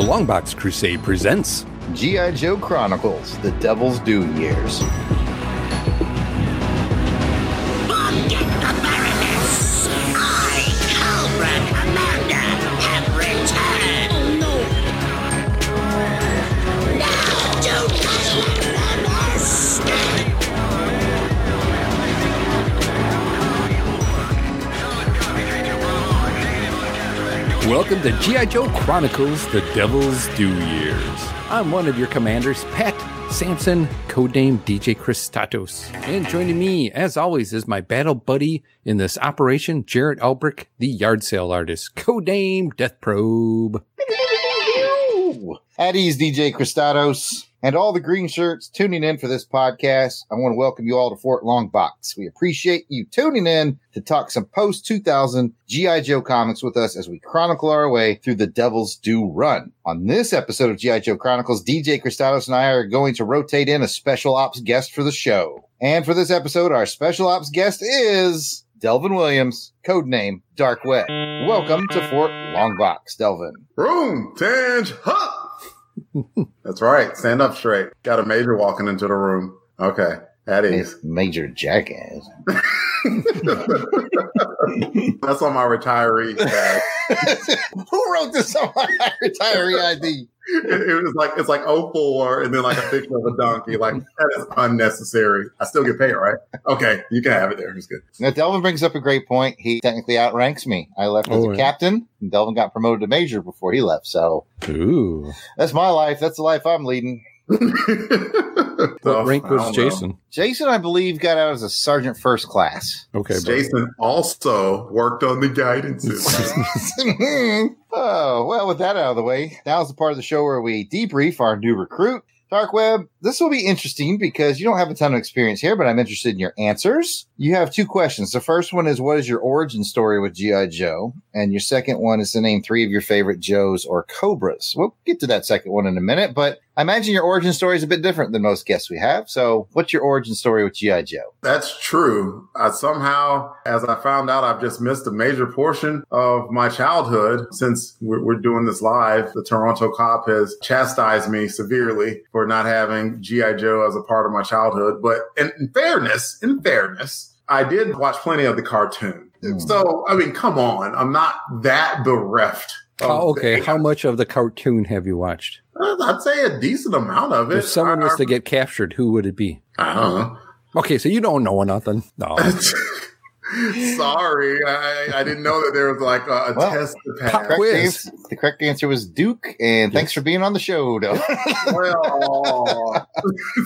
The Longbox Crusade presents G.I. Joe Chronicles The Devil's Due Years. Welcome to G.I. Joe Chronicles The Devil's Due Years. I'm one of your commanders, Pat Sampson, codename DJ Christatos. And joining me, as always, is my battle buddy in this operation, Jarrett Albrick, the yard sale artist, codename Death Probe. At ease, DJ Christados, and all the green shirts tuning in for this podcast. I want to welcome you all to Fort Longbox. We appreciate you tuning in to talk some post 2000 G.I. Joe comics with us as we chronicle our way through the Devil's Due run. On this episode of G.I. Joe Chronicles, DJ Christados and I are going to rotate in a special ops guest for the show. And for this episode, our special ops guest is Delvin Williams, codename Dark Web. Welcome to Fort Longbox, Delvin. Room, tinge, huh? That's right. Stand up straight. Got a major walking into the room. Okay. That is. Major jackass. That's on my retiree tag. Who wrote this on my retiree ID? It, it was like, it's like 04 and then like a picture of a donkey. Like, that is unnecessary. I still get paid, right? Okay. You can have it there. It's good. Now, Delvin brings up a great point. He technically outranks me. I left as Oh, a yeah. captain, and Delvin got promoted to major before he left. So Ooh. that's my life. That's the life I'm leading. What So, rank was don't know. Jason? Jason, I believe, got out as a sergeant first class. Okay, bro. Jason also worked on the guidance oh, well, with that out of the way, now's the part of the show where we debrief our new recruit. Dark Web, this will be interesting because you don't have a ton of experience here, but I'm interested in your answers. You have two questions. The first one is what is your origin story with G.I. Joe? And your second one is to name three of your favorite Joes or Cobras. We'll get to that second one in a minute, but I imagine your origin story is a bit different than most guests we have. So what's your origin story with G.I. Joe? That's true. I somehow, as I found out, I've just missed a major portion of my childhood since we're, doing this live. The Toronto cop has chastised me severely for not having G.I. Joe as a part of my childhood. But in, in fairness, in fairness, I did watch plenty of the cartoon. Mm. So, I mean, come on. I'm not that bereft. How, okay, the- how much of the cartoon have you watched? I'd say a decent amount of it. If someone I- was to get captured, who would it be? I don't know. Okay, so you don't know nothing. No. Sorry, I, I didn't know that there was like a, a Well, test to pass. Correct Quiz. answer, the correct answer was Duke, and thanks for being on the show, Del. Well,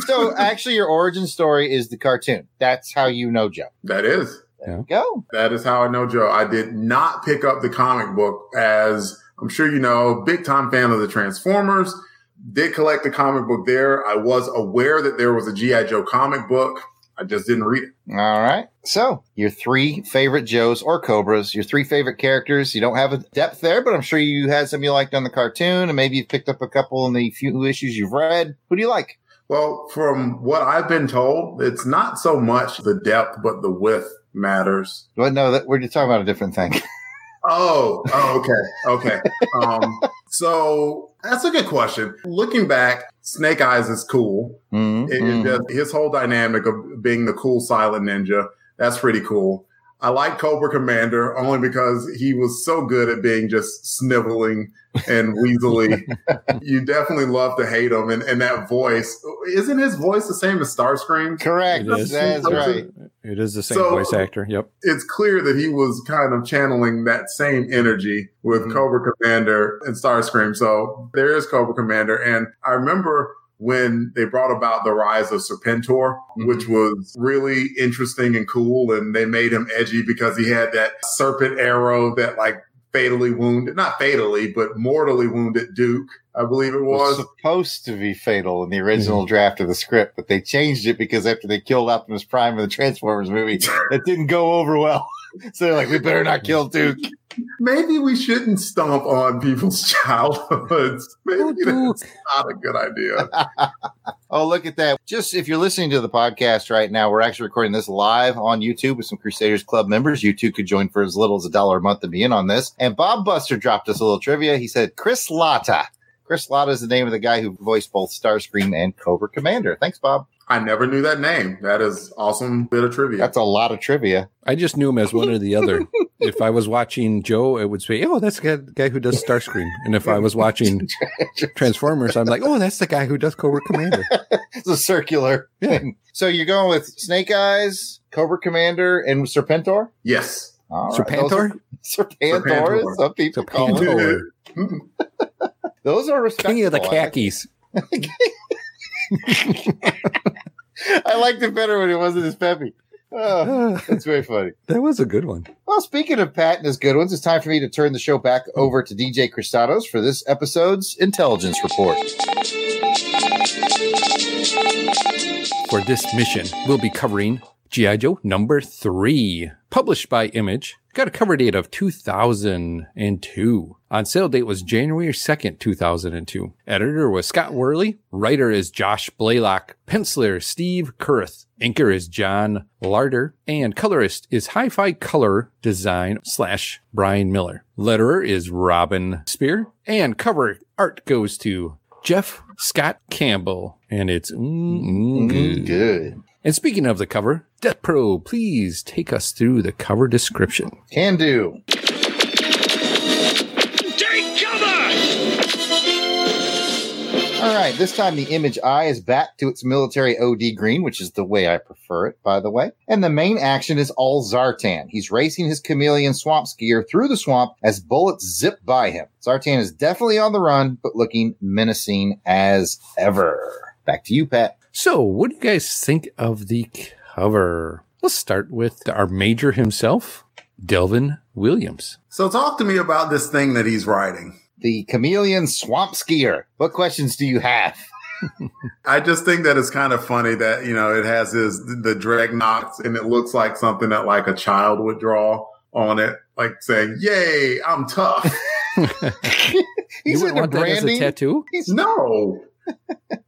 so actually your origin story is the cartoon. That's how you know Joe. that is There you go. that is how I know Joe. I did not pick up the comic book as I'm sure you know, big time fan of the Transformers. Did collect the comic book there. I was aware that there was a GI Joe comic book. I just didn't read it. All right. So your three favorite Joes or Cobras, your three favorite characters. You don't have a depth there, but I'm sure you had some you liked on the cartoon, and maybe you've picked up a couple in the few issues you've read. Who do you like? Well, from what I've been told, it's not so much the depth, but the width matters. Well, no, that we're just talking about a different thing. Oh, oh, okay, okay. Um, so that's a good question. Looking back, Snake Eyes is cool. Mhm, It- it mhm. just- his whole dynamic of being the cool silent ninja, that's pretty cool. I like Cobra Commander only because he was so good at being just sniveling and weaselly. you definitely love to hate him. And, and that voice, isn't his voice the same as Starscream? Correct. It is. That's right. It is the same So- voice actor. Yep. it's clear that he was kind of channeling that same energy with Mhm. Cobra Commander and Starscream. So there is Cobra Commander. And I remember when they brought about the rise of Serpentor, Mhm. which was really interesting and cool. And they made him edgy because he had that serpent arrow that like fatally wounded, not fatally, but mortally wounded Duke, I believe it It was was. supposed to be fatal in the original draft of the script, but they changed it because after they killed Optimus Prime in the Transformers movie, it didn't go over well. So they're like, we better not kill Duke. Maybe we shouldn't stomp on people's childhoods. Maybe oh, that's not a good idea. Oh, look at that. Just if you're listening to the podcast right now, we're actually recording this live on YouTube with some Crusaders Club members. You too could join for as little as a dollar a month to be in on this. And Bob Buster dropped us a little trivia. He said, Chris Latta Chris Latta is the name of the guy who voiced both Starscream and Cobra Commander. Thanks, Bob. I never knew that name. That is awesome bit of trivia. That's a lot of trivia. I just knew him as one or the other. if I was watching Joe, it would say, "Oh, that's the guy, who does Starscream." And if I was watching Transformers, I'm like, "Oh, that's the guy who does Cobra Commander." it's a circular Yeah. thing. So you're going with Snake Eyes, Cobra Commander, and Serpentor? yes. All right. Serpentor? Those are- Serpentor, Serpentor. some people call it. Those are respectable. King of the khakis. I liked it better when it wasn't as peppy. Oh, that's very funny. that was a good one. Well, speaking of Pat and his good ones, it's time for me to turn the show back over to DJ Cristados for this episode's intelligence report. For this mission, we'll be covering G.I. Joe number three, published by Image. Got a cover date of 2002. On sale date was January 2nd, 2002. Editor was Scott Worley. Writer is Josh Blaylock. Penciler Steve Kurth. Inker is John Larter. And colorist is Hi-Fi Color Design slash Brian Miller. Letterer is Robin Spear. And cover art goes to Jeff Scott Campbell. And it's mm, mm, good. Good. And speaking of the cover, Death Pro, please take us through the cover description. Can do. Take cover! All right. This time the image I is back to its military OD green, which is the way I prefer it, by the way. And the main action is all Zartan. He's racing his chameleon swamp skier through the swamp as bullets zip by him. Zartan is definitely on the run, but looking menacing as ever. Back to you, Pat. So, what do you guys think of the cover? Let's start with our major himself, Delvin Williams. So talk to me about this thing that he's writing. The chameleon swamp skier. What questions do you have? I just think that it's kind of funny that, you know, it has his, the Dreadnoks and it looks like something that like a child would draw on it, like saying, yay, I'm tough. He's you into would want that as a branding. tattoo? He's, no.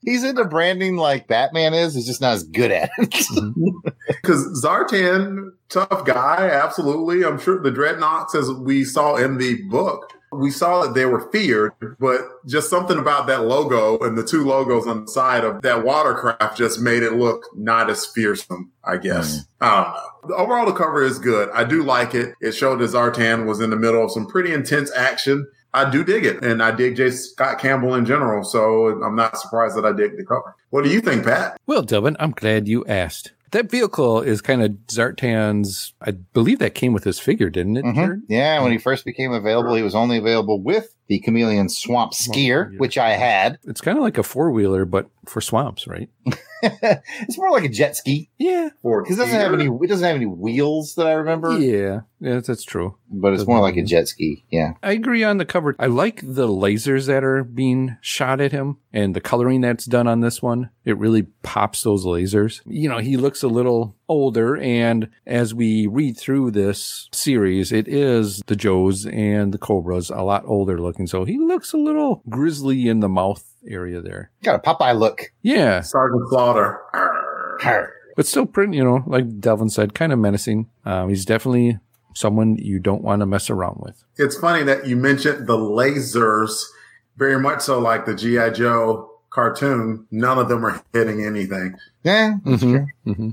He's into branding like Batman is. He's just not as good at it. Because Zartan, tough guy, absolutely. I'm sure the Dreadnoks, as we saw in the book, we saw that they were feared, but just something about that logo and the two logos on the side of that watercraft just made it look not as fearsome, I guess. Mm. I don't know. The- Overall, the cover is good. I do like it. It showed that Zartan was in the middle of some pretty intense action. I do dig it, and I dig J. Scott Campbell in general, so I'm not surprised that I dig the cover. What do you think, Pat? Well, Delvin, I'm glad you asked. That vehicle is kind of Zartan's, I believe that came with his figure, didn't it? Mhm. Yeah, when he first became available, he was only available with the chameleon swamp skier, yeah. which I had. It's kind of like a four wheeler, but for swamps, right? it's more like a jet ski Yeah. For because it doesn't have any. It doesn't have any wheels that I remember, Yeah. Yeah, that's true. but it's more like a jet ski. Yeah, I agree on the cover. I like the lasers that are being shot at him and the coloring that's done on this one. It really pops those lasers. You know, he looks a little older. And as we read through this series, it is the Joes and the Cobras a lot older looking. So he looks a little grizzly in the mouth area there. got a Popeye look. Yeah. Sergeant Slaughter. Arr. But still pretty, you know, like Delvin said, kind of menacing. Um, he's definitely someone you don't want to mess around with. It's funny that you mentioned the lasers, very much so like the G.I. Joe cartoon. None of them are hitting anything. Yeah, Mm-hmm. Mm-hmm.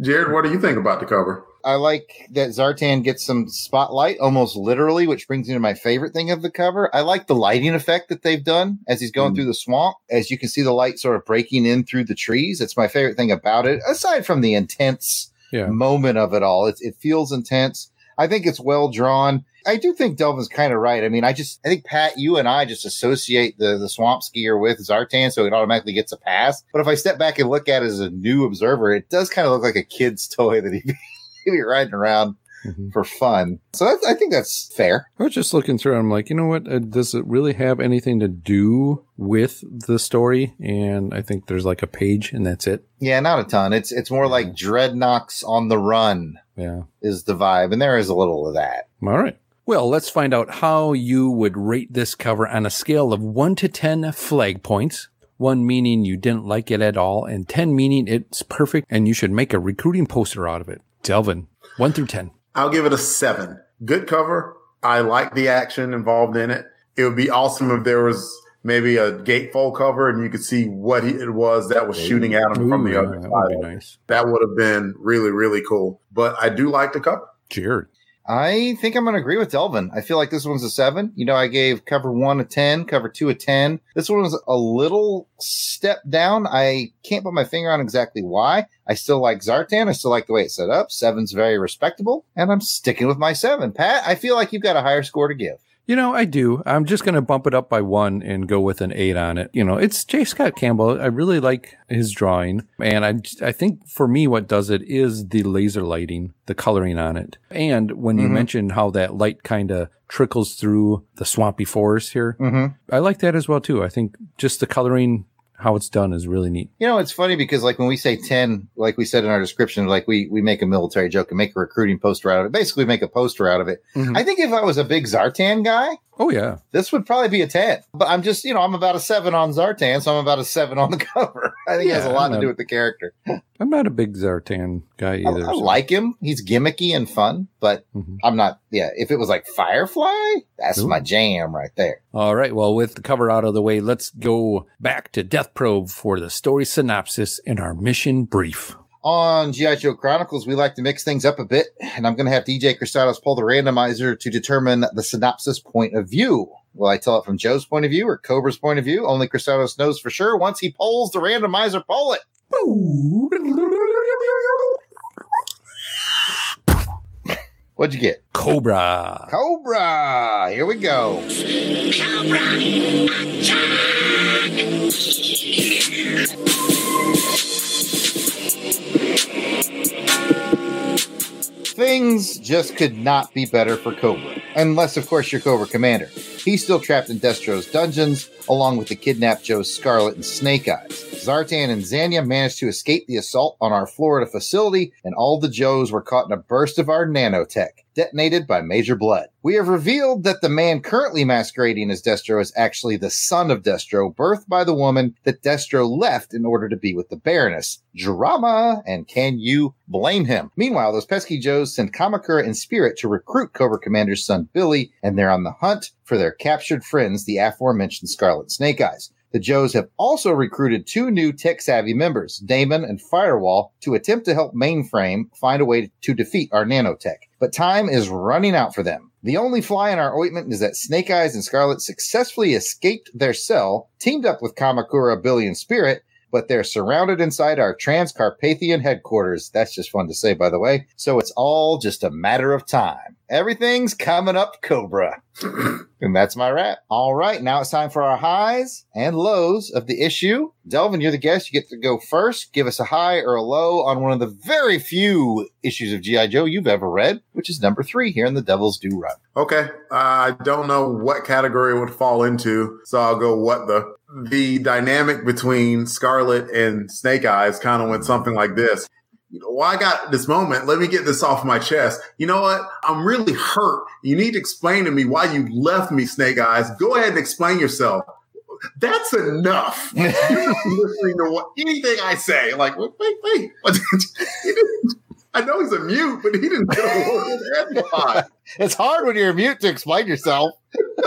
Jared, what do you think about the cover? I like that Zartan gets some spotlight almost literally, which brings me to my favorite thing of the cover. I like the lighting effect that they've done as he's going Mm. through the swamp. As you can see the light sort of breaking in through the trees. It's my favorite thing about it, aside from the intense Yeah. moment of it all. It, it feels intense. I think it's well drawn. I do think Delvin's kind of right. I mean, I just, I think Pat, you and I just associate the, the swamp skier with Zartan, so it automatically gets a pass. But if I step back and look at it as a new observer, it does kind of look like a kid's toy that he'd be, riding around Mhm. for fun. So that's, I think that's fair. I was just looking through. I'm like, you know what? Uh, does it really have anything to do with the story? And I think there's like a page, and that's it. Yeah, not a ton. It's, it's more like Dreadnoks on the run Yeah. is the vibe. And there is a little of that. All right. Well, let's find out how you would rate this cover on a scale of one to ten flag points. One meaning you didn't like it at all, and ten meaning it's perfect, and you should make a recruiting poster out of it. Delvin, one through ten. I'll give it a seven. Good cover. I like the action involved in it. It would be awesome if there was maybe a gatefold cover and you could see what he, it was that was shooting at him from Ooh, the yeah, other that would be side. nice. That would have been really, really cool. But I do like the cover. Jared. I think I'm going to agree with Delvin. I feel like this one's a seven. You know, I gave cover one a 10, cover two a 10. This one was a little step down. I can't put my finger on exactly why. I still like Zartan. I still like the way it's set up. Seven's very respectable, and I'm sticking with my seven. Pat, I feel like you've got a higher score to give. You know, I do. I'm just going to bump it up by one and go with an eight on it. You know, it's J. Scott Campbell. I really like his drawing. And I, I think for me, what does it is the laser lighting, the coloring on it. And when you Mhm. mentioned how that light kind of trickles through the swampy forest here, Mm-hmm. I like that as well, too. I think just the coloring, how it's done is really neat. You know, it's funny because like when we say 10, like we said in our description, like we, we make a military joke and make a recruiting poster out of it. Basically make a poster out of it. Mhm. I think if I was a big Zartan guy, Oh, yeah. this would probably be a 10. But I'm just, you know, I'm about a seven on Zartan, so I'm about a seven on the cover. I think it has a lot I'm to not- do with the character. I'm not a big Zartan guy either. I so- like him. He's gimmicky and fun, but Mhm. I'm not, yeah, if it was like Firefly, that's Ooh. my jam right there. All right. Well, with the cover out of the way, let's go back to Death Probe for the story synopsis and our mission brief. On G.I. Joe Chronicles, we like to mix things up a bit, and I'm going to have DJ Cristados pull the randomizer to determine the synopsis point of view. Will I tell it from Joe's point of view or Cobra's point of view? Only Cristados knows for sure. Once he pulls the randomizer, pull it. What'd you get? Cobra. Cobra. Here we go. Cobra, attack! Things just could not be better for Cobra. Unless, of course, you're Cobra Commander. He's still trapped in Destro's dungeons, along with the kidnapped Joes Scarlett and Snake Eyes. Zartan and Zanya managed to escape the assault on our Florida facility, and all the Joes were caught in a burst of our nanotech, detonated by Major Blood. We have revealed that the man currently masquerading as Destro is actually the son of Destro, birthed by the woman that Destro left in order to be with the Baroness. Drama, and can you blame him? Meanwhile, those pesky Joes send Kamakura and Spirit to recruit Cobra Commander's son Billy, and they're on the hunt for their captured friends, the aforementioned Scarlett Snake Eyes. The Joes have also recruited two new tech savvy members, Damon and Firewall, to attempt to help Mainframe find a way to defeat our nanotech. But time is running out for them. The only fly in our ointment is that Snake Eyes and Scarlett successfully escaped their cell, teamed up with Kamakura, Billy, and Spirit, but they're surrounded inside our Transcarpathian headquarters. That's just fun to say, by the way. So it's all just a matter of time. Everything's coming up, Cobra. and that's my wrap. All right, now it's time for our highs and lows of the issue. Delvin, you're the guest. You get to go first. Give us a high or a low on one of the very few issues of G.I. Joe you've ever read, which is number three here in the Devil's Due Run. Okay. I don't know what category it would fall into, so I'll go what the. The dynamic between Scarlett and Snake Eyes kind of went something like this. You know, well, I got this moment. Let me get this off my chest. You know what? I'm really hurt. You need to explain to me why you left me, Snake Eyes. Go ahead and explain yourself. That's enough. You're listening to what, anything I say. Like, wait, wait, wait. I know he's a mute, but he didn't get a word in edgewise. it's hard when you're mute to explain yourself.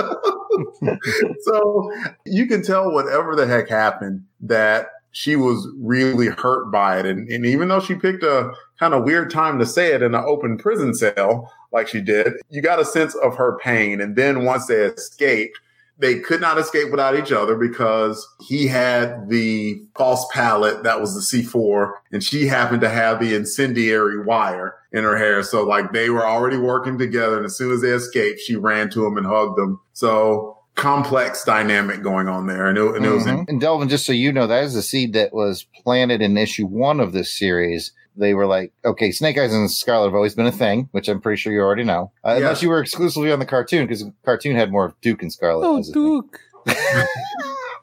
so you can tell whatever the heck happened that she was really hurt by it. And, and even though she picked a kind of weird time to say it in an open prison cell like she did, you got a sense of her pain. And then once they escaped, they could not escape without each other because he had the false pallet that was the C4 and she happened to have the incendiary wire in her hair. So like they were already working together. And as soon as they escaped, she ran to him and hugged him. So complex dynamic going on there. And it, and it was Mhm. And Delvin, just so you know, that is a seed that was planted in issue one of this series. They were like, okay, Snake Eyes and Scarlett have always been a thing, which I'm pretty sure you already know. Uh, Yeah. Unless you were exclusively on the cartoon, because the cartoon had more of Duke and Scarlett. Oh, as a thing. Duke.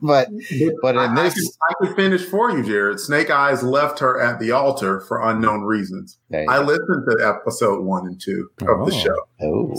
But but in I, I this, can, I can finish for you, Jared. Snake Eyes left her at the altar for unknown reasons. I go. listened to episode one and two of the Oh. show. oh,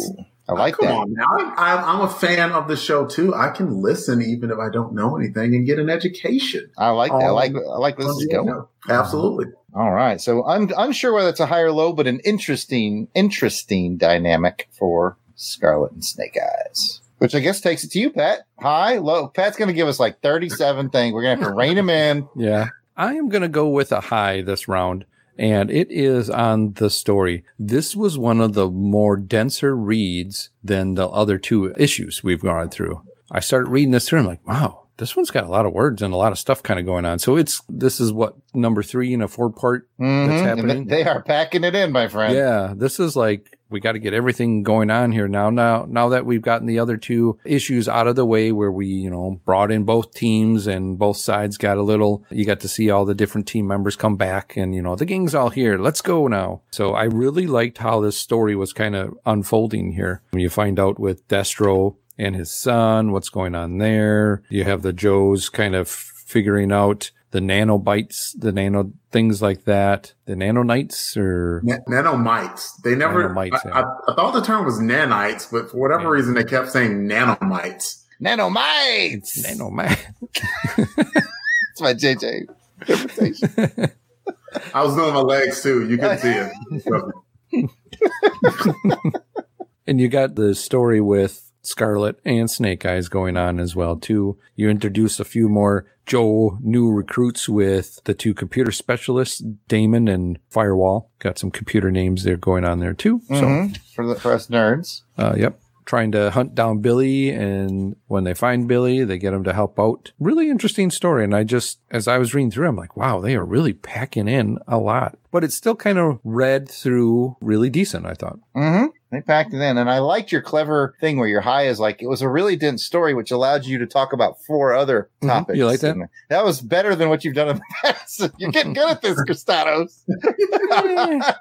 I like Come that. on now. I, I, I'm a fan of the show too. I can listen even if I don't know anything and get an education. I like that. I Oh. like I like where this is going. Absolutely. All right, so I'm unsure whether it's a high or low, but an interesting interesting dynamic for Scarlett and Snake Eyes. Which I guess takes it to you, Pat. High, low. Pat's going to give us like 37 things. We're going to have to rein him in. Yeah. I am going to go with a high this round, and it is on the story. This was one of the more denser reads than the other two issues we've gone through. I started reading this through. I'm like, wow, this one's got a lot of words and a lot of stuff kind of going on. So it's this is what number three in a four part Mhm. that's happening. They are packing it in, my friend. Yeah, this is like we got to get everything going on here now. Now, now that we've gotten the other two issues out of the way, where we you know brought in both teams and both sides got a little. You got to see all the different team members come back, and you know the gang's all here. Let's go now. So I really liked how this story was kind of unfolding here. You find out with Destro and his son, what's going on there. You have the Joes kind of figuring out the nanobites, the nano things like that, the nanonites or Na- nanomites. They never. Nanomites, I, yeah. I, I thought the term was nanites, but for whatever Yeah. reason, they kept saying nanomites. Nanomites. Nanomites. That's my JJ interpretation. I was doing my legs too. You can see it. And you got the story with Scarlett and Snake Eyes going on as well too. You introduce a few more Joe new recruits with the two computer specialists, Damon and Firewall. Got some computer names there going on there too. So Mhm. For, the, for us nerds. Uh, yep. Trying to hunt down Billy. And when they find Billy, they get him to help out. Really interesting story. And I just, as I was reading through, I'm like, wow, they are really packing in a lot. But it's still kind of read through really decent, I thought. Mm-hmm. They packed it in. And I liked your clever thing where your high is like, it was a really dense story, which allowed you to talk about four other Mhm. topics. You like that? And That was better than what you've done in the past. You're getting good at this, Cristados.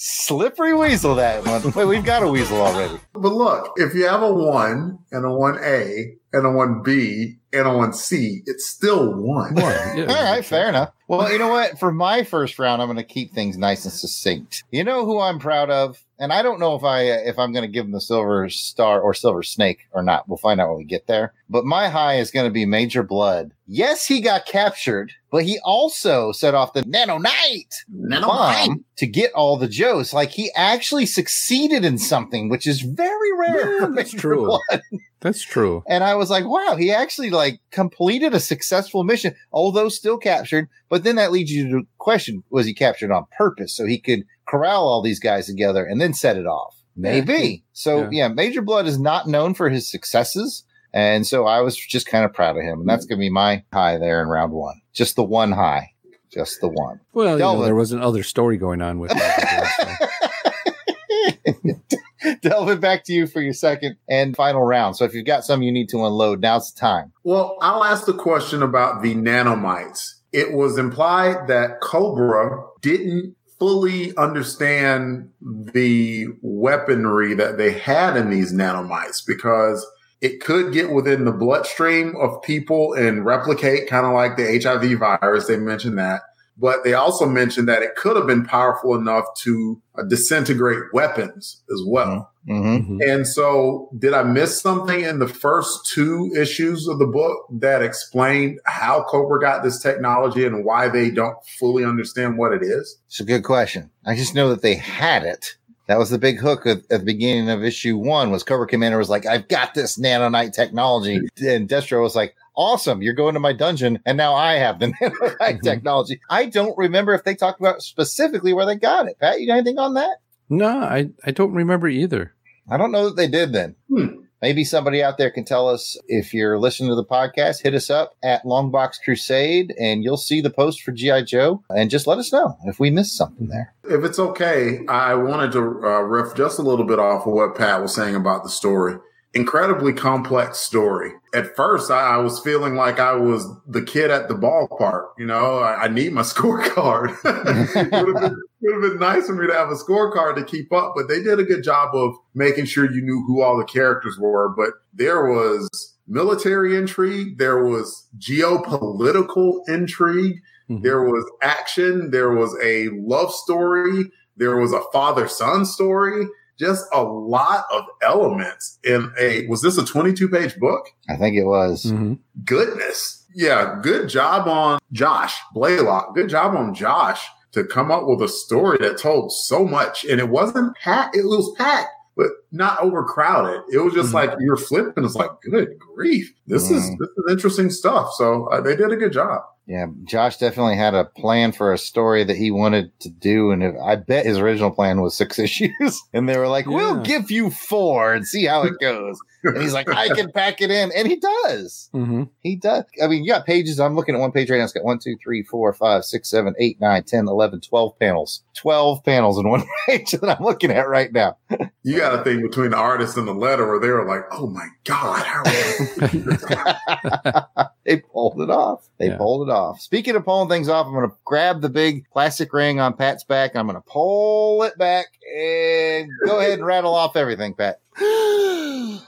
Slippery weasel, that one. Wait, we've got a weasel already. But look, if you have a one and a one A and a one B and a one C, it's still one. Yeah. All right, fair enough. Well, you know what? For my first round, I'm going to keep things nice and succinct. You know who I'm proud of, and I don't know if I if I'm going to give him the silver star or silver snake or not. We'll find out when we get there. But my high is going to be Major Blood. Yes, he got captured, but he also set off the nanonite bomb to get all the Joes. Like he actually succeeded in something, which is very rare. Yeah, that's Major true. Blood. That's true. And I was like, wow, he actually like completed a successful mission, although still captured. But then that leads you to the question, was he captured on purpose so he could corral all these guys together and then set it off? Maybe. So Yeah. yeah. Major Blood is not known for his successes. And so I was just kind of proud of him. And that's going to be my high there in round one. Just the one high. Just the one. Well, you know, there was another story going on with that. Delvin, back to you for your second and final round. So if you've got some you need to unload, now's the time. Well, I'll ask the question about the nanomites. It was implied that Cobra didn't fully understand the weaponry that they had in these nanomites because it could get within the bloodstream of people and replicate kind of like the HIV virus. They mentioned that. But they also mentioned that it could have been powerful enough to uh, disintegrate weapons as well. Mm-hmm. Mhm. And so, did I miss something in the first two issues of the book that explained how Cobra got this technology and why they don't fully understand what it is? It's a good question. I just know that they had it. That was the big hook at, at the beginning of issue one was Cobra Commander was like, I've got this nanonite technology. And Destro was like, awesome. You're going to my dungeon. And now I have the nanonite Mhm. technology. I don't remember if they talked about specifically where they got it. Pat, you got anything on that? No, I, I don't remember either. I don't know that they did then. Hmm. Maybe somebody out there can tell us if you're listening to the podcast, hit us up at Longbox Crusade and you'll see the post for G.I. Joe and just let us know if we missed something there. If it's okay, I wanted to uh, riff just a little bit off of what Pat was saying about the story. Incredibly complex story. At first, I, I was feeling like I was the kid at the ballpark. You know, I, I need my scorecard. it would have been, would have been nice for me to have a scorecard to keep up, but they did a good job of making sure you knew who all the characters were. But there was military intrigue, there was geopolitical intrigue, Mhm. there was action, there was a love story, there was a father son story, just a lot of elements in a was this a 22 page book? I think it was. Mhm. Goodness. Yeah, good job on Josh Blaylock. Good job on Josh to come up with a story that told so much and it wasn't packed, it was packed, but not overcrowded. It was just Mhm. like you're flipping. It's like, good grief, this is Mm. this is interesting stuff. So uh, they did a good job. Yeah, Josh definitely had a plan for a story that he wanted to do, and if, I bet his original plan was six issues, and they were like, "We'll give you four and see how it goes." and he's like, "I can pack it in," and he does. hmm He does. I mean, you got pages. I'm looking at one page right now. It's got one, two, three, four, five, six, seven, eight, nine, 10, 11, 12 panels. 12 panels in one page that I'm looking at right now. You got a thing between the artist and the letter where they were like, "Oh my god, how?" they pulled it off. They Yeah. pulled it off. Speaking of pulling things off, I'm going to grab the big plastic ring on Pat's back. And I'm going to pull it back and go ahead and rattle off everything, Pat.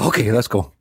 Okay, let's go.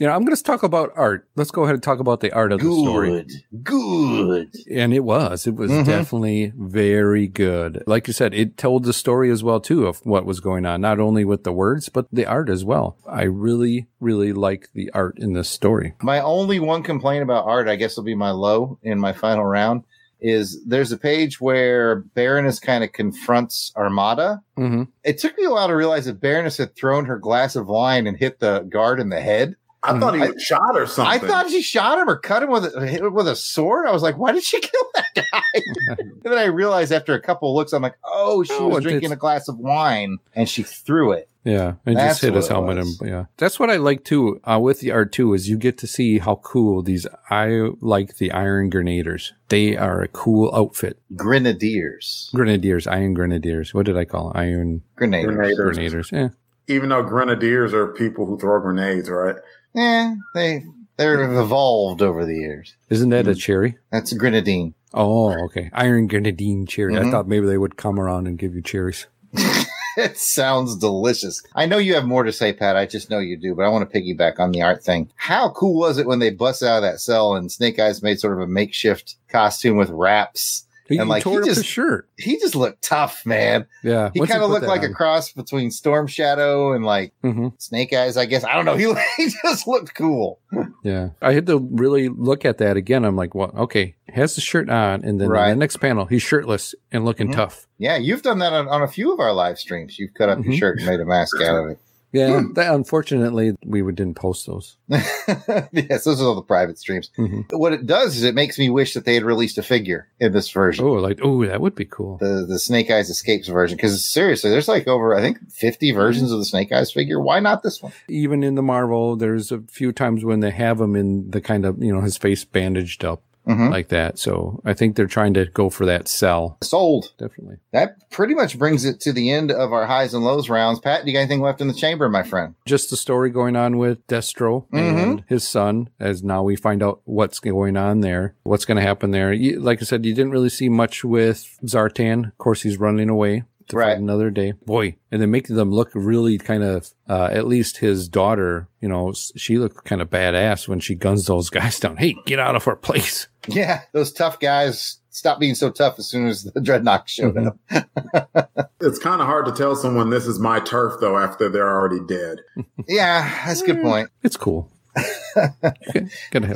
You know, I'm going to talk about art. Let's go ahead and talk about the art of the story. Good. Good. And it was. It was Mhm. definitely very good. Like you said, it told the story as well too of what was going on, not only with the words but the art as well. I really, really like the art in this story. My only one complaint about art, I guess will be my low in my final round, is there's a page where Baroness kind of confronts Armada. hmm It took me a while to realize that Baroness had thrown her glass of wine and hit the guard in the head. I thought he I- was shot or something. I thought she shot him or cut him with a, hit him with a sword. I was like, why did she kill that guy? and then I realized after a couple of looks, I'm like, oh, she Oh, was drinking a glass of wine and she threw it. Yeah, and That's just hit his what helmet. And yeah, that's what I like too. Uh, with the art too, is you get to see how cool these. I like the Iron Grenadiers. They are a cool outfit. Grenadiers. Grenadiers, Iron Grenadiers. What did I call it? Iron Grenadiers. Grenadiers. Grenadiers. Yeah. Even though grenadiers are people who throw grenades, right? Yeah, they, they've evolved over the years. Isn't that a Mm. cherry? That's a grenadine. Oh, okay. Iron Grenadine cherry. I Mhm. thought maybe they would come around and give you cherries. it sounds delicious. I know you have more to say, Pat. I just know you do, but I want to piggyback on the art thing. How cool was it when they bust out of that cell and Snake Eyes made sort of a makeshift costume with wraps? He And, like, he tore up just- his shirt. He just looked tough, man. Yeah. He kind of looked like a cross between Storm Shadow and like hmm Snake Eyes, I guess. I don't know. He, he just looked cool. Yeah. I had to really look at that again. I'm like, well, okay, has the shirt on, and then Right. the next panel, he's shirtless and looking Mhm. tough. Yeah, you've done that on, on a few of our live streams. You've cut up your Mhm. shirt and made a mask out of it. Yeah. Hmm. That, unfortunately, we didn't post those. yes, those are all the private streams. Mhm. What it does is it makes me wish that they had released a figure in this version. Oh, like, oh, that would be cool. The the Snake Eyes Escapes version. Because seriously, there's like over I think 50 versions of the Snake Eyes figure. Why not this one? Even in the Marvel, there's a few times when they have him in the kind of, you know, his face bandaged up Mhm. like that. So I think they're trying to go for that sell. Sold. Definitely. That pretty much brings it to the end of our highs and lows rounds. Pat, do you got anything left in the chamber, my friend? Just the story going on with Destro and his son, as now we find out what's going on there, what's going to happen there. Like I said, you didn't really see much with Zartan. Of course, he's running away to Right. fight another day. Boy, and then making them look really kind of, uh, at least his daughter, you know, she looked kind of badass when she guns those guys down. Hey, get out of our place. Yeah, those tough guys stop being so tough as soon as the Dreadnok showed Mhm. up. It's kind of hard to tell someone this is my turf though after they're already dead. Yeah, that's a good point. It's cool.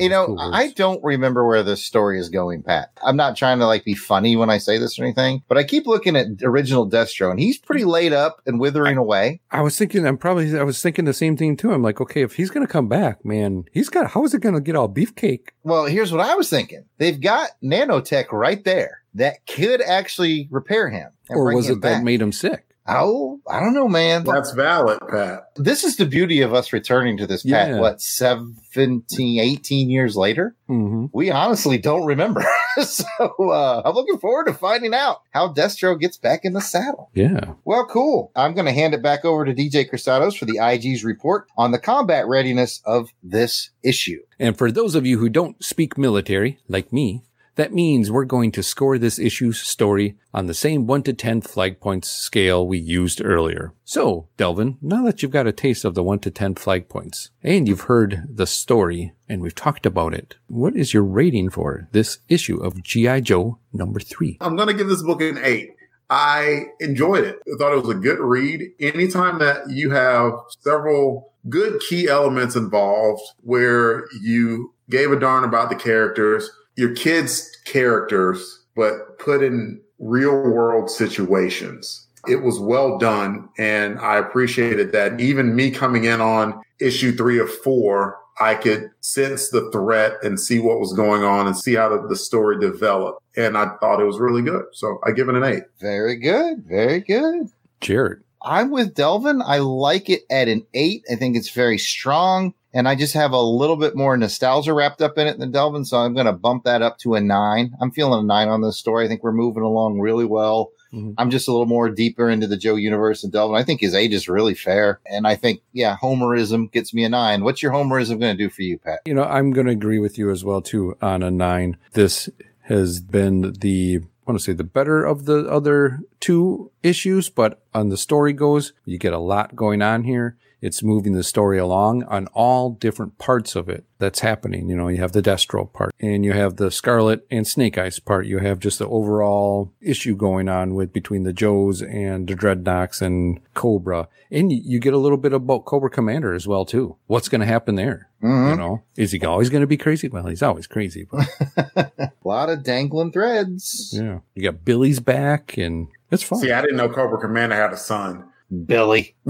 You know, cool. I don't remember where this story is going, Pat. I'm not trying to like be funny when I say this or anything, but I keep looking at original Destro and he's pretty laid up and withering away. I was thinking, I'm probably, I was thinking the same thing too. I'm like, okay, if he's going to come back, man, he's got, how is it going to get all beefcake? Well, here's what I was thinking. They've got nanotech right there that could actually repair him. Or was it that made him sick? Oh, I don't know, man. That's valid, Pat. This is the beauty of us returning to this, Pat. Yeah. What, 17, 18 years later? hmm We honestly don't remember. so uh, I'm looking forward to finding out how Destro gets back in the saddle. Yeah. Well, cool. I'm going to hand it back over to DJ Cristados for the IG's report on the combat readiness of this issue. And for those of you who don't speak military, like me, that means we're going to score this issue's story on the same 1 to 10 flag points scale we used earlier. So, Delvin, now that you've got a taste of the 1 to 10 flag points, and you've heard the story, and we've talked about it, what is your rating for this issue of G.I. Joe number 3? I'm going to give this book an eight. I enjoyed it. I thought it was a good read. Anytime that you have several good key elements involved where you gave a darn about the characters, your kids' characters, but put in real world situations. it was well done. And I appreciated that even me coming in on issue three of four, I could sense the threat and see what was going on and see how the, the story developed. And I thought it was really good. So I give it an eight. Very good. Very good. Jared. I'm with Delvin. I like it at an eight. I think it's very strong. And I just have a little bit more nostalgia wrapped up in it than Delvin. So I'm going to bump that up to a nine. I'm feeling a nine on this story. I think we're moving along really well. Mhm. I'm just a little more deeper into the Joe universe than Delvin. I think his age is really fair. And I think, yeah, Homerism gets me a nine. What's your Homerism going to do for you, Pat? You know, I'm going to agree with you as well too on a nine. This has been the I want to say the better of the other two issues, but on the story goes, you get a lot going on here. It's moving the story along on all different parts of it that's happening. You know, you have the Destro part and you have the Scarlett and Snake Eyes part. You have just the overall issue going on with between the Joes and the Dreadnoks and Cobra. And you- you get a little bit about Cobra Commander as well too. What's going to happen there? Mhm. You know, is he always going to be crazy? Well, he's always crazy, but A lot of dangling threads. yeah, you got Billy's back and it's fun. See, I didn't know Cobra Commander had a son. Billy.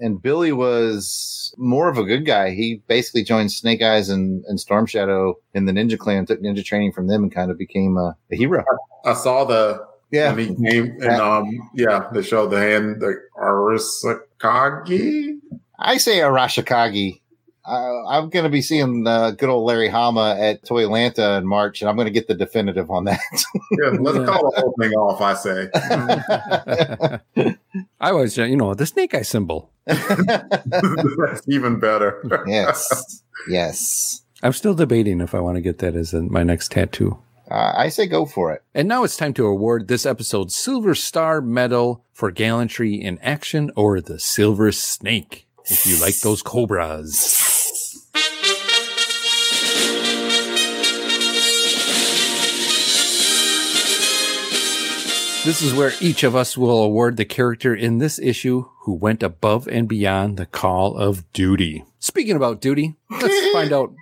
and Billy was more of a good guy. He basically joined Snake Eyes and, and Storm Shadow in the Ninja Clan, took ninja training from them, and kind of became a, a hero. I saw the Yeah. and he came and um yeah, they showed the hand the Arasakagi. I say Arashikage. Uh, I'm going to be seeing uh, good old Larry Hama at Toy Atlanta in March, and I'm going to get the definitive on that. Yeah, let's call the whole thing off, I say. I always, you know, the Snake Eye symbol. That's even better. yes. Yes. I'm still debating if I want to get that as a, my next tattoo. Uh, I say go for it. And now it's time to award this episode's Silver Star Medal for gallantry in action or the Silver Snake, if you like those cobras. This is where each of us will award the character in this issue who went above and beyond the call of duty. Speaking about duty, let's find out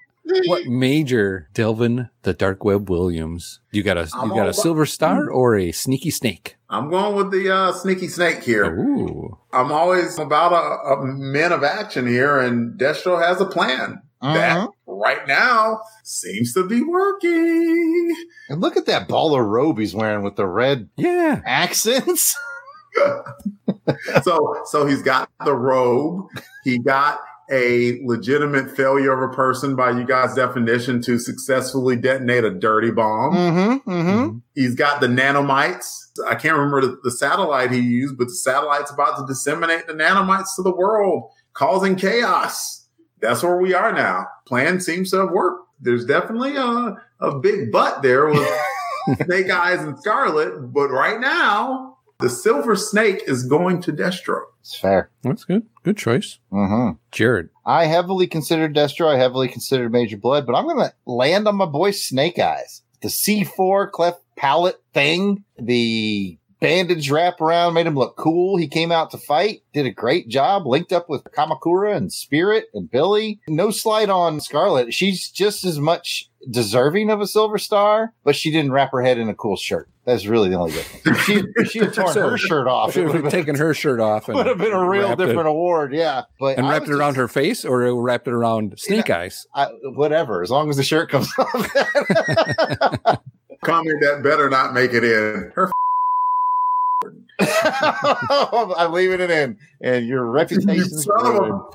what major Delvin the Dark Web Williams. You got a I'm you got a silver star or a sneaky snake? I'm going with the uh, sneaky snake here. Ooh. I'm always about a, a men of action here, and Destro has a plan that Mhm. right now seems to be working. And look at that baller robe he's wearing with the red Yeah. accents. so, so he's got the robe. He got a legitimate failure of a person by you guys' definition to successfully detonate a dirty bomb. Mm-hmm. Mm-hmm. He's got the nanomites. I can't remember the, the satellite he used, but the satellite's about to disseminate the nanomites to the world, causing chaos. That's where we are now. Plan seems to have worked. There's definitely a, a big butt there with Snake Eyes and Scarlett, but right now, the Silver Snake is going to Destro. It's fair. That's good. Good choice. Mm-hmm. Jared. I heavily considered Destro. I heavily considered Major Blood, but I'm going to land on my boy Snake Eyes. The C4 cleft palate thing, the bandage wrap around made him look cool. He came out to fight, did a great job, linked up with Kamakura and Spirit and Billy. No slight on Scarlett. She's just as much deserving of a silver star, but she didn't wrap her head in a cool shirt. That's really the only difference. If she, if she had torn So, her shirt off, it Should would have have been, taken her shirt off and would have been a real wrapped it- different award. Yeah. But and I wrapped it around just- her face or wrapped it around Snake Eyes. I, whatever, as long as the shirt comes off. Comment that better not make it in. Her I'm leaving it in, and your reputation You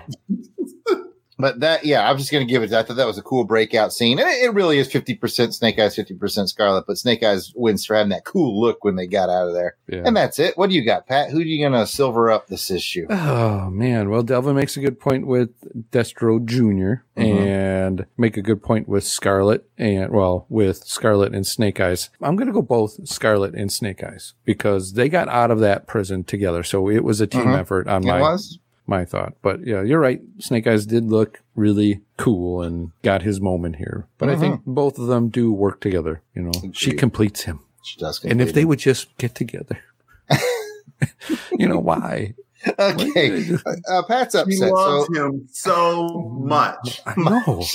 is son of a- ruined. But that, yeah, I'm just going to give it. I thought that was a cool breakout scene, and it, it really is 50% Snake Eyes, 50% Scarlett. But Snake Eyes wins for having that cool look when they got out of there, Yeah. and that's it. What do you got, Pat? Who are you going to silver up this issue? Oh man, well Delvin makes a good point with Destro junior Mhm. and make a good point with Scarlett and well with Scarlett and Snake Eyes. I'm gonna go both Scarlett and Snake Eyes because they got out of that prison together, so it was a team Mhm. effort on It my was. My thought. But yeah, you're right. Snake Eyes did look really cool and got his moment here. But I think both of them do work together. You know, she completes him, She does and if complete they would just get together. you know why? okay, uh, Pat's She upset. loves So him so much. I know.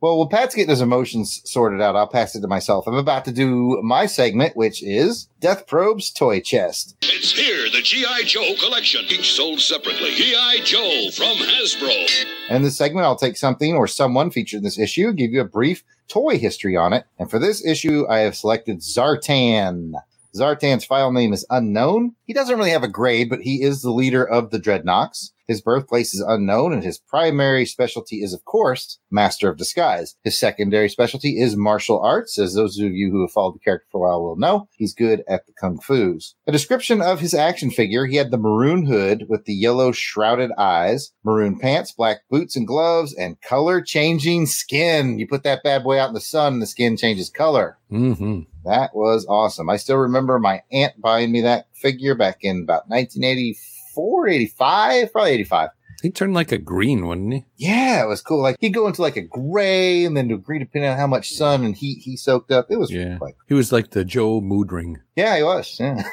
Well, while Pat's getting his emotions sorted out, I'll pass it to myself. I'm about to do my segment, which is Death Probe's Toy Chest. It's here, the G.I. Joe collection, each sold separately. G.I. Joe from Hasbro. In this segment, I'll take something or someone featured in this issue, give you a brief toy history on it. And for this issue, I have selected Zartan. Zartan's file name is unknown. He doesn't really have a grade, but he is the leader of the Dreadnoks. His birthplace is unknown, and his primary specialty is, of course, Master of Disguise. His secondary specialty is martial arts, as those of you who have followed the character for a while will know. He's good at the kung fu's. A description of his action figure: he had the maroon hood with the yellow shrouded eyes, maroon pants, black boots and gloves, and color changing skin. You put that bad boy out in the sun, and the skin changes color. Mm-hmm. That was awesome. I still remember my aunt buying me that figure back in about 1984, 85, probably 85. He turned like a green, wouldn't he? Yeah, it was cool. Like he'd go into like a gray and then to green depending on how much sun and heat he soaked up. It was Yeah. like, He was like the Joe Moodring. yeah, he was. Yeah.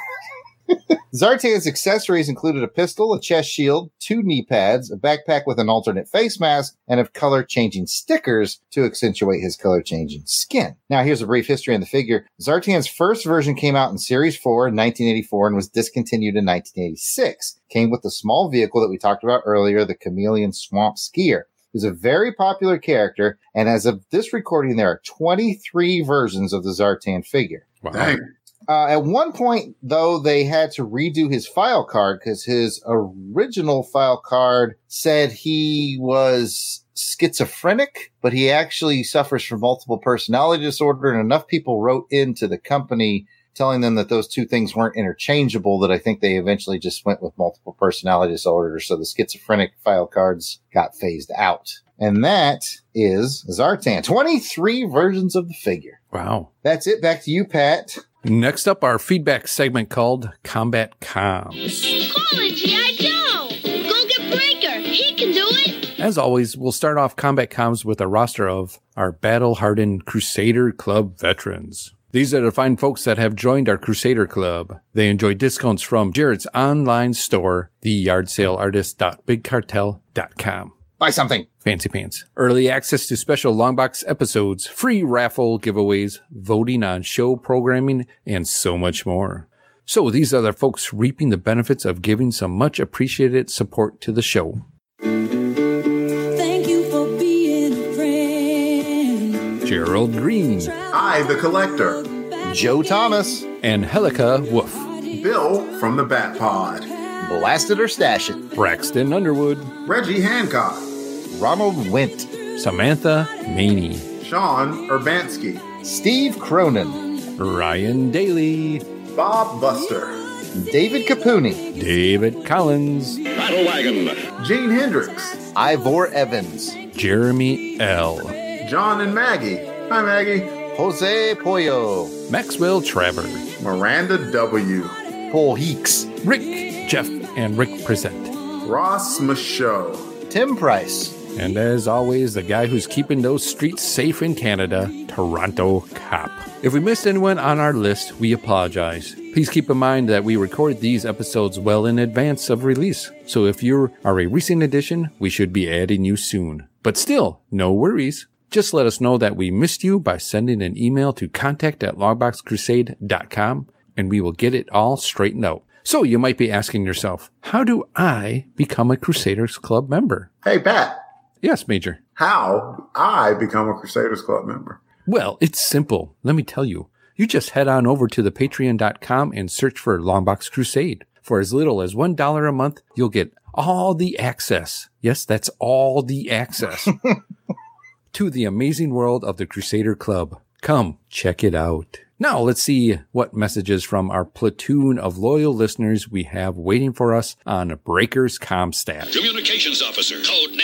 Zartan's accessories included a pistol, a chest shield, two knee pads, a backpack with an alternate face mask, and of color changing stickers to accentuate his color changing skin. Now, here's a brief history on the figure. Zartan's first version came out in Series 4 in 1984 and was discontinued in 1986. Came with the small vehicle that we talked about earlier, the Chameleon Swamp Skier. He's a very popular character, and as of this recording, there are 23 versions of the Zartan figure. Wow. Dang. Uh, at one point, though, they had to redo his file card because his original file card said he was schizophrenic, but he actually suffers from multiple personality disorder. And enough people wrote into the company telling them that those two things weren't interchangeable that I think they eventually just went with multiple personality disorder. So the schizophrenic file cards got phased out. And that is Zartan. 23 versions of the figure. Wow. That's it. Back to you, Pat. Next up, our feedback segment called Combat Comms. Call it G.I. Joe. Go get Breaker. He can do it. As always, we'll start off Combat Comms with a roster of our battle hardened Crusader Club veterans. These are the fine folks that have joined our Crusader Club. They enjoy discounts from Jared's online store, theyardsaleartist.bigcartel.com. Buy something. Fancy pants. Early access to special longbox episodes, free raffle giveaways, voting on show programming, and so much more. So these are the folks reaping the benefits of giving some much appreciated support to the show. Thank you for being a friend. Gerald Green I, the collector. Joe Thomas. and Helica Wolf, Bill from the Bat Pod. Blast it or stash it. Braxton Underwood, Reggie Hancock. Ronald Wint. Samantha Maney, Sean Urbanski. Steve Cronin. Ryan Daly, Bob Buster. David Capuni. David Collins, Battle Wagon. Gene Hendricks. Ivor Evans. Jeremy L, John and Maggie. Hi, Maggie. Jose Pollo. Maxwell Trevor, Miranda W. Paul Heeks. Rick, Jeff, and Rick Present. Ross Michaud. Tim Price. And as always, the guy who's keeping those streets safe in Canada, Toronto Cop. If we missed anyone on our list, we apologize. Please keep in mind that we record these episodes well in advance of release. So if you are a recent addition, we should be adding you soon. But still, no worries. Just let us know that we missed you by sending an email to contact at longboxcrusade.com and we will get it all straightened out. So you might be asking yourself, how do I become a Crusaders Club member? Hey, Pat. Yes, Major. How I become a Crusaders Club member? Well, it's simple. Let me tell you. You just head on over to the patreon.com and search for Longbox Crusade. For as little as $1 a month, you'll get all the access. Yes, that's all the access to the amazing world of the Crusader Club. Come check it out. Now let's see what messages from our platoon of loyal listeners we have waiting for us on Breakers Comstat. Communications Officer. Code.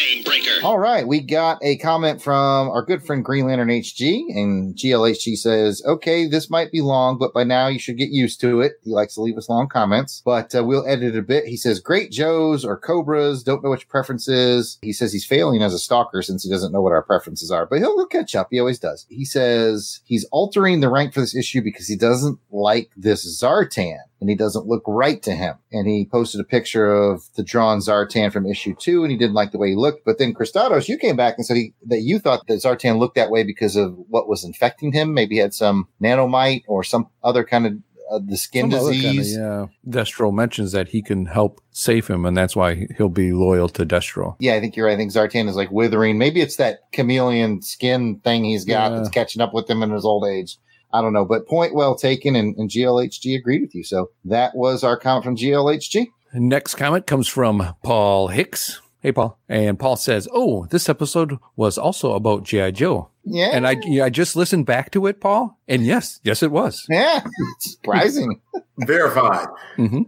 All right. We got a comment from our good friend Green Lantern HG and GLHG says, okay, this might be long, but by now you should get used to it. He likes to leave us long comments, but uh, we'll edit it a bit. He says, great Joes or Cobras. Don't know your preference is. He says he's failing as a stalker since he doesn't know what our preferences are, but he'll, he'll catch up. He always does. He says he's altering the rank for this issue because he doesn't like this Zartan. And he doesn't look right to him. And he posted a picture of the drawn Zartan from issue two, and he didn't like the way he looked. But then Christados, you came back and said he, that you thought that Zartan looked that way because of what was infecting him. Maybe he had some nanomite or some other kind of uh, the skin Some disease. kinda, yeah. Destro mentions that he can help save him, and that's why he'll be loyal to Destro. Yeah, I think you're right. I think Zartan is like withering. Maybe it's that chameleon skin thing he's got Yeah. that's catching up with him in his old age. I don't know, but point well taken, and, and GLHG agreed with you. So that was our comment from GLHG. Next comment comes from Paul Hicks. Hey, Paul. And Paul says, Oh, this episode was also about G.I. Joe. Yeah, And I, I just listened back to it, Paul. And yes, yes, it was. yeah, surprising. Verified. hmm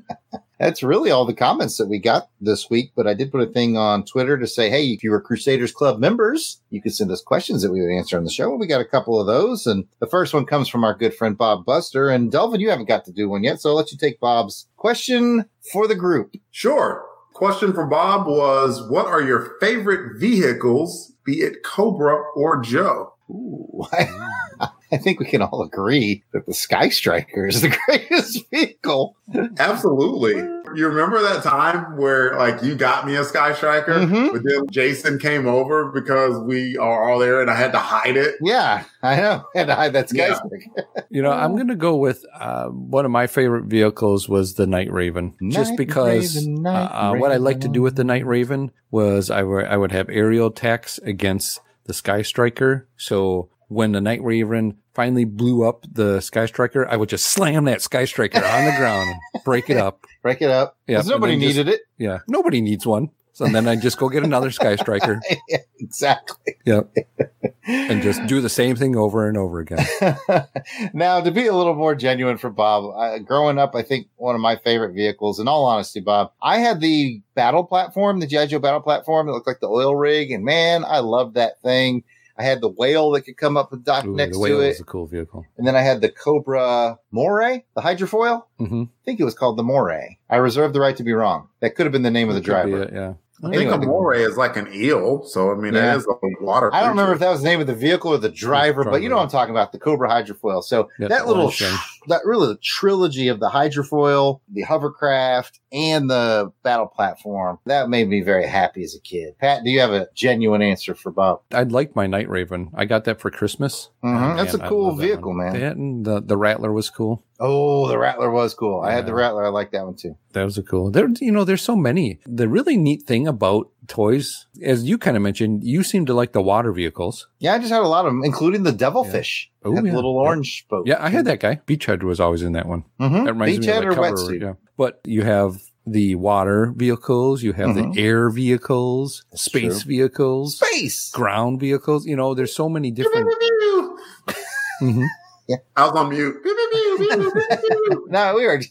That's really all the comments that we got this week. But I did put a thing on Twitter to say, hey, if you were Crusaders Club members, you could send us questions that we would answer on the show. And we got a couple of those. And the first one comes from our good friend Bob Buster. And Delvin, you haven't got to do one yet. So I'll let you take Bob's question for the group. Sure. Question from Bob was, what are your favorite vehicles, be it Cobra or Joe? Ooh, I, mm. I think we can all agree that the Sky Striker is the greatest vehicle. Absolutely. You remember that time where like you got me a Sky Striker, Mhm. but then Jason came over because we are all there and I had to hide it. Yeah, I know. And hide that Sky Yeah. Striker. You know, I'm going to go with uh, one of my favorite vehicles was the Night Raven, just because Raven, Night uh, what I like to do with the Night Raven was I would I would have aerial attacks against the Sky Striker. So when the Night Raven finally blew up the Sky Striker, I would just slam that Sky Striker on the ground and break it up. Break it up. Yeah, nobody and then just- needed it. Yeah, nobody needs one. So then I just go get another Sky Striker. yeah, exactly. Yep, and just do the same thing over and over again. now, to be a little more genuine for Bob, uh, growing up, I think one of my favorite vehicles, in all honesty, Bob, I had the battle platform, the G.I. Joe battle platform that looked like the oil rig. And man, I loved that thing. I had the whale that could come up and dock Ooh, next the whale to it. Was a cool vehicle. And then I had the Cobra Moray, the hydrofoil. hmm I think it was called the Moray. I reserve the right to be wrong. That could have been the name of the driver. yeah. I think a moray is like an eel, so I mean Yeah. it is a water. I don't remember if that was the name of the vehicle or the driver, but you know what I'm talking about, the Cobra hydrofoil. So Yeah, that little, orange thing. That really the trilogy of the hydrofoil, the hovercraft, and the battle platform, that made me very happy as a kid. Pat, do you have a genuine answer for Bob? I like my Night Raven. I got that for Christmas. Mhm, Oh, That's a cool vehicle, man. That and the, the Rattler was cool. Oh, the Rattler was cool. I had the Rattler. I like that one too. That was a cool. There, you know, there's so many. The really neat thing about toys, as you kind of mentioned, you seem to like the water vehicles. Yeah, I just had a lot of them, including the Devilfish. Oh, yeah. little Yeah. orange boat. Yeah, I had that guy. Beachhead was always in that one. Mm-hmm. That reminds me Beachhead of or the cover. wetsuit? Yeah. But you have the water vehicles, you have Mhm. the air vehicles, That's space true. vehicles, Space. ground vehicles. You know, there's so many different. Mhm. I was on mute. no, we were.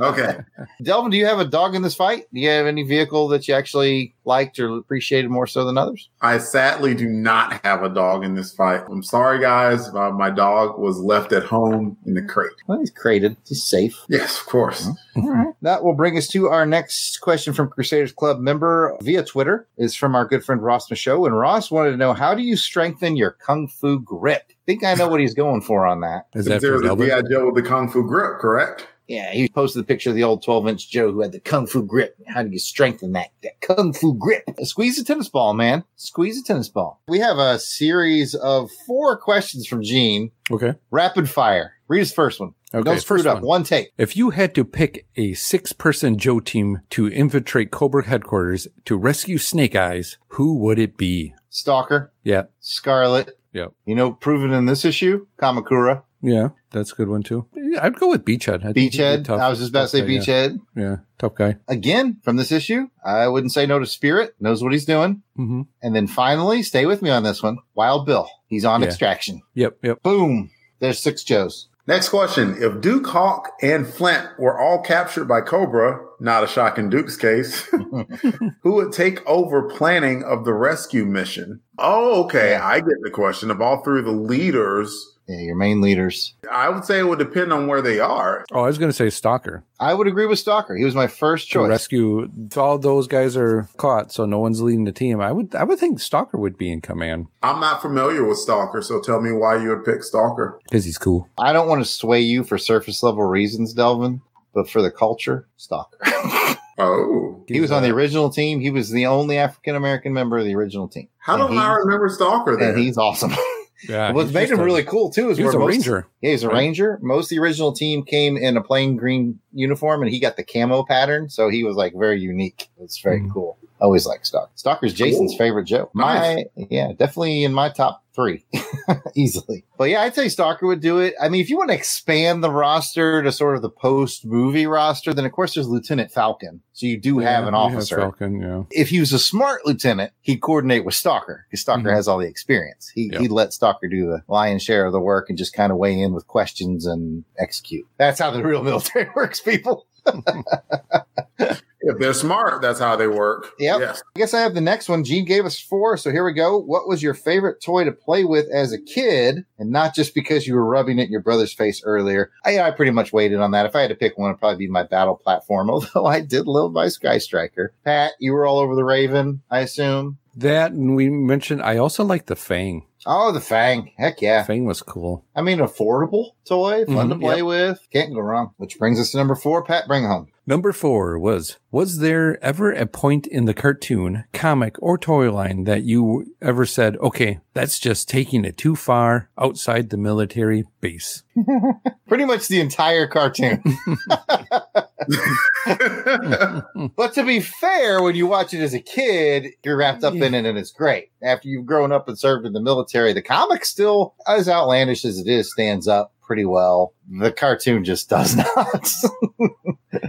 Okay. Delvin, do you have a dog in this fight? Do you have any vehicle that you actually liked or appreciated more so than others? I sadly do not have a dog in this fight. I'm sorry, guys. Uh, my dog was left at home in the crate. Well, he's crated. He's safe. Yes, of course. All right. That will bring us to our next question from Crusaders Club member via Twitter. Is from our good friend Ross Michaud. And Ross wanted to know how do you strengthen your kung fu grip? I think I know what he's going for on that. Is that for There's a Delvin? G.I. Joe with the Kung Fu grip, correct? Yeah, he posted the picture of the old 12 inch Joe who had the kung fu grip. How do you strengthen that, that kung fu grip? Squeeze a tennis ball, man. Squeeze a tennis ball. We have a series of four questions from Gene. Okay. Rapid fire. Read his first one. Okay, Don't screw first it up. one. One take. If you had to pick a six person Joe team to infiltrate Cobra headquarters to rescue Snake Eyes, who would it be? Stalker, Yeah. Scarlett. Yep. You know, proven in this issue, Kamakura, Yeah. That's a good one too. Yeah, I'd go with Beachhead. I think Beachhead. tough- I was just about to say guy. Beachhead. Yeah. Tough guy. Again, from this issue, I wouldn't say no to Spirit. Knows what he's doing. hmm And then finally, stay with me on this one. Wild Bill. He's on Yeah. extraction. Yep. Yep. Boom. There's six Joes. Next question. If Duke Hawk and Flint were all captured by Cobra, not a shock in Duke's case, who would take over planning of the rescue mission? Oh, okay. I get the question. Of all three of the leaders, Yeah, your main leaders. I would say it would depend on where they are. Oh, I was going to say Stalker. I would agree with Stalker. He was my first To choice. rescue all those guys are caught, so no one's leading the team. I would, I would think Stalker would be in command I'm not familiar with Stalker, so tell me why you would pick Stalker. because he's cool. I don't want to sway you for surface level reasons, Delvin, but for the culture, Stalker. Oh, he was on the original team. He was the only African American member of the original team. how And don't I remember Stalker then? And he's awesome. Yeah, What made him a- really cool too is He was where a most- ranger. Yeah, he's a right? ranger. Most of the original team came in a plain green uniform, and he got the camo pattern, so he was like very unique. It's very Mhm. cool. Always like Stalker. Stalker's Jason's favorite Joe. My yeah, definitely in my top three, easily. But yeah, I'd say Stalker would do it. I mean, if you want to expand the roster to sort of the post movie roster, then of course there's Lieutenant Falcon. So you do have Yeah, an officer Falcon, yeah. if he was a smart lieutenant, he'd coordinate with Stalker because Stalker Mhm. has all the experience. He, Yep. He'd let Stalker do the lion's share of the work and just kind of weigh in with questions and execute. That's how the real military works, people. if they're smart, that's how they work. Yep. Yes. I guess I have the next one. Gene gave us four, so here we go. What was your favorite toy to play with as a kid? And not just because you were rubbing it in your brother's face earlier. I, I pretty much waited on that. If I had to pick one, it'd probably be my battle platform, although I did love my Sky Striker. Pat, you were all over the Raven, I assume. That, and we mentioned, I also like the Fang. Oh, the Fang. Heck yeah. Fang was cool. I mean, affordable toy, fun to Mhm, play yep. with. Can't go wrong. Which brings us to number four. Pat, bring home. Number four was, was there ever a point in the cartoon, comic, or toy line that you ever said, okay, that's just taking it too far outside the military base? Pretty much the entire cartoon. but to be fair, when you watch it as a kid, you're wrapped up in it and it's great. After you've grown up and served in the military, the comic still, as outlandish as it is, stands up pretty well. The cartoon just does not.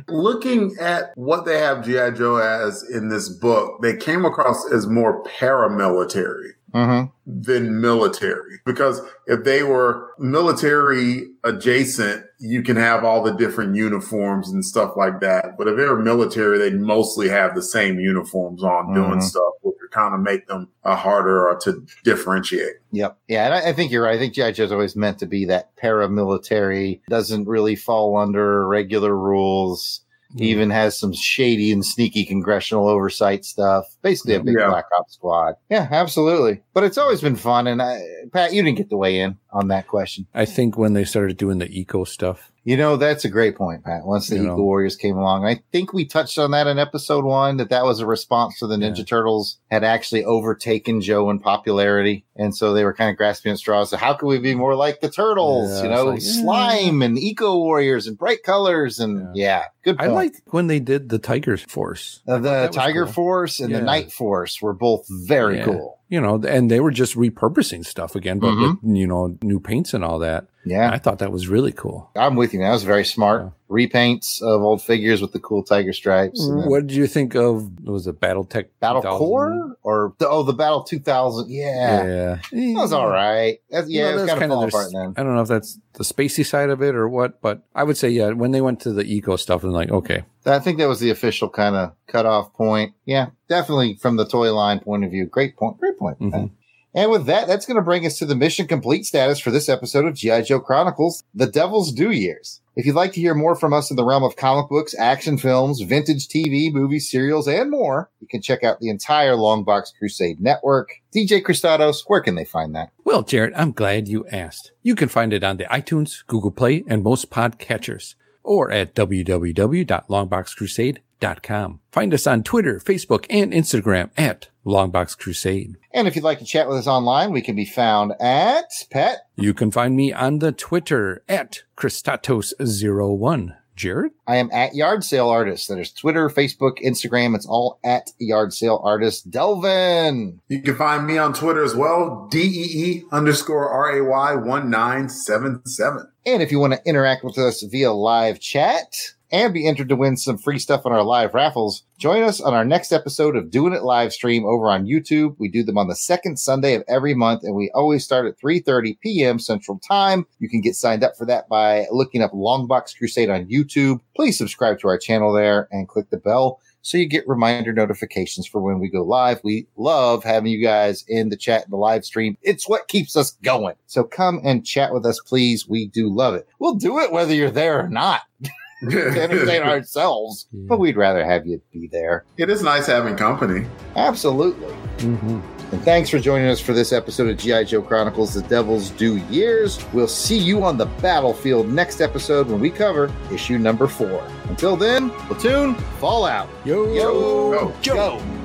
Looking at what they have G.I. Joe as in this book, they came across as more paramilitary. mm-hmm. than military because if they were military adjacent, you can have all the different uniforms and stuff like that. But if they're military, they mostly have the same uniforms on doing Mhm. stuff, kind of make them uh, harder to differentiate. Yep. Yeah, and I, I think you're right. I think G.I. Joe's always meant to be that paramilitary, doesn't really fall under regular rules. He even has some shady and sneaky congressional oversight stuff. Basically, a big Yeah. black ops squad. Yeah, absolutely. But it's always been fun. And I, Pat, you didn't get to weigh in on that question. I think when they started doing the eco stuff. You know, that's a great point, Pat. Once the You Eco know. Warriors came along, I think we touched on that in episode one, that that was a response to the Ninja Yeah. Turtles had actually overtaken Joe in popularity. And so they were kind of grasping at straws. So how can we be more like the Turtles? Yeah, you know, like, yeah. slime and Eco Warriors and bright colors. And yeah, good I point. liked when they did the Tiger Force. Uh, the Tiger cool. Force and Yeah. the Night Force were both very Yeah. cool. You know, and they were just repurposing stuff again, but Mhm. with, you know, new paints and all that. Yeah, I thought that was really cool. I'm with you. That was very smart. Yeah. Repaints of old figures with the cool tiger stripes. then- What did you think of, it? was it Battletech? Battle 2000? Core or the, oh the Battle 2000? Yeah, Yeah. that was all right. That's, You yeah, know, it was kind of their apart then. I don't know if that's the spacey side of it or what, but I would say, yeah, when they went to the eco stuff, and like, okay, I think that was the official kind of cutoff point. Yeah, definitely from the toy line point of view. Great point. Great point. Mhm. And with that, that's going to bring us to the mission complete status for this episode of G.I. Joe Chronicles, The Devil's Due Years. If you'd like to hear more from us in the realm of comic books, action films, vintage TV, movies, serials, and more, you can check out the entire Longbox Crusade network. DJ Christados, where can they find that? Well, Jared, I'm glad you asked. You can find it on the iTunes, Google Play, and most podcatchers, or at www.longboxcrusade.com. Find us on Twitter, Facebook, and Instagram at Longbox Crusade. And if you'd like to chat with us online, we can be found at Pet. You can find me on the Twitter at Christatos01. Jared? I am at Yard Sale Artist. That is Twitter, Facebook, Instagram. It's all at Yard Sale Artist. Delvin. You can find me on Twitter as well, DEE underscore RAY 1977. And if you want to interact with us via live chat and be entered to win some free stuff on our live raffles, join us on our next episode of Doing It Live Stream over on YouTube. We do them on the second Sunday of every month, and we always start at 3.30 p.m. Central Time. You can get signed up for that by looking up Longbox Crusade on YouTube. Please subscribe to our channel there and click the bell so you get reminder notifications for when we go live. We love having you guys in the chat and the live stream. It's what keeps us going. So come and chat with us, please. We do love it. We'll do it whether you're there or not to entertain ourselves, but we'd rather have you be there. It is nice having company. Absolutely. Mm-hmm. And thanks for joining us for this episode of G.I. Joe Chronicles The Devil's Due Years. We'll see you on the battlefield next episode when we cover issue number four. Until then, platoon, fall out. Yo, Yo, Go. go.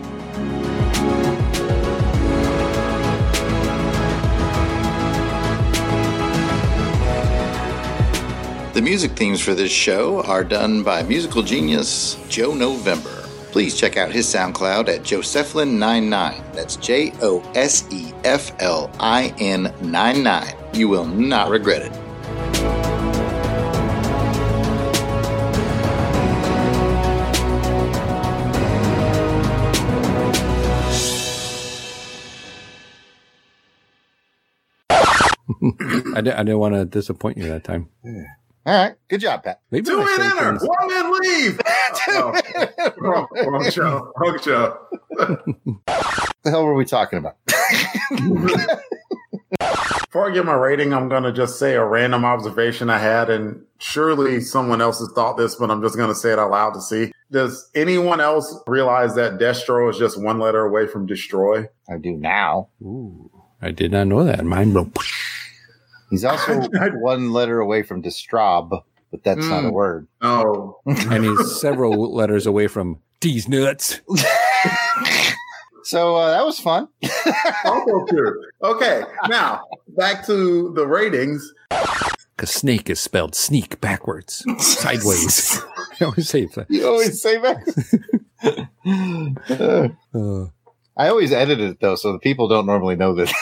The music themes for this show are done by musical genius Joe November. Please check out his SoundCloud at Joseflin99. That's J O S E F L I N 99. You will not regret it. I, di- I didn't want to disappoint you that time. All right. Good job, Pat. Maybe Two I men say enter, things- one man leave. Oh, wrong, oh, wrong oh, oh, show. Wrong show. the hell were we talking about? Before I give my rating, I'm going to just say a random observation I had, and surely someone else has thought this, but I'm just going to say it out loud to see. Does anyone else realize that Destro is just one letter away from destroy? I do now. Ooh, I did not know that. Mind blown. He's also one letter away from Destraub, but that's not a Mm. word. Oh, and he's several letters away from D's nuts. So uh, that was fun. also true. Okay, now back to the ratings. Because snake is spelled sneak backwards, sideways. I always say that. You always say that. Uh, I always edit it though, so the people don't normally know that.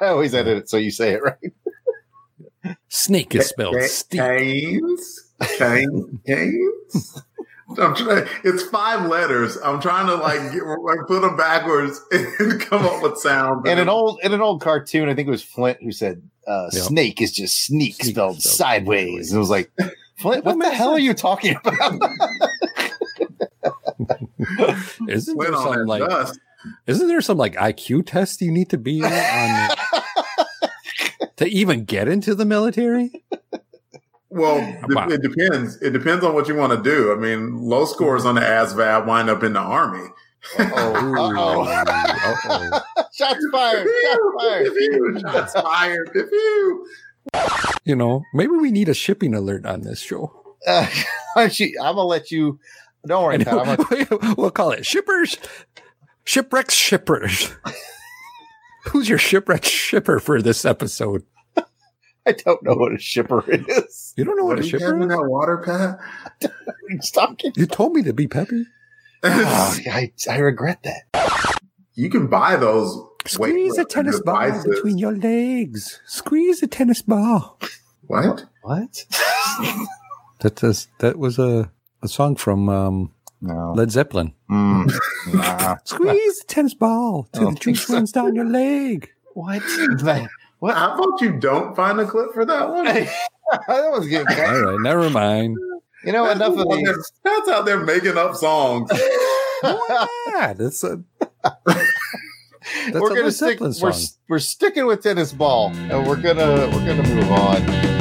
I always edit it so you say it right. Snake is spelled Ca- steep. Canes, Canes, Canes. I'm trying. It's five letters. I'm trying to like, get, like put them backwards and come up with sounds. In an old in an old cartoon, I think it was Flint who said uh, Yeah. "snake is just sneak, Sneak spelled spelled sideways." And it was like, Flint, what That the makes hell are you talking about? Isn't went there some like dust. isn't there some like IQ test you need to be on, on to even get into the military? Well, Wow. it depends. It depends on what you want to do. I mean, low scores on the ASVAB wind up in the army. oh, Uh-oh. shots fired! Shots fired! Pew, Shots fired. You know, maybe we need a shipping alert on this show. Uh, why don't you, I'm gonna let you. Don't worry, I Pat. I'm gonna, we'll call it shippers, shipwreck shippers. Who's your shipwreck shipper for this episode? I don't know what a shipper is. You don't know what, What a do you have shipper in is? that water, Pat? He's talking. You told me to be peppy. Oh, I, I regret that. you can buy those. Squeeze a tennis ball between your legs. Squeeze a tennis ball. What? What? That is, that was a, a song from um, No. Led Zeppelin. Mm, nah. Squeeze the tennis ball till Oh, the juice so. runs down your leg. What? That- what? How about you don't find a clip for that one? that was good. All right, never mind. You know, enough of That's out there- these. That's out there making up songs. Yeah, that's a that's we're gonna Led stick. Zeppelin We're, song. we're sticking with tennis ball, and we're gonna we're gonna move on.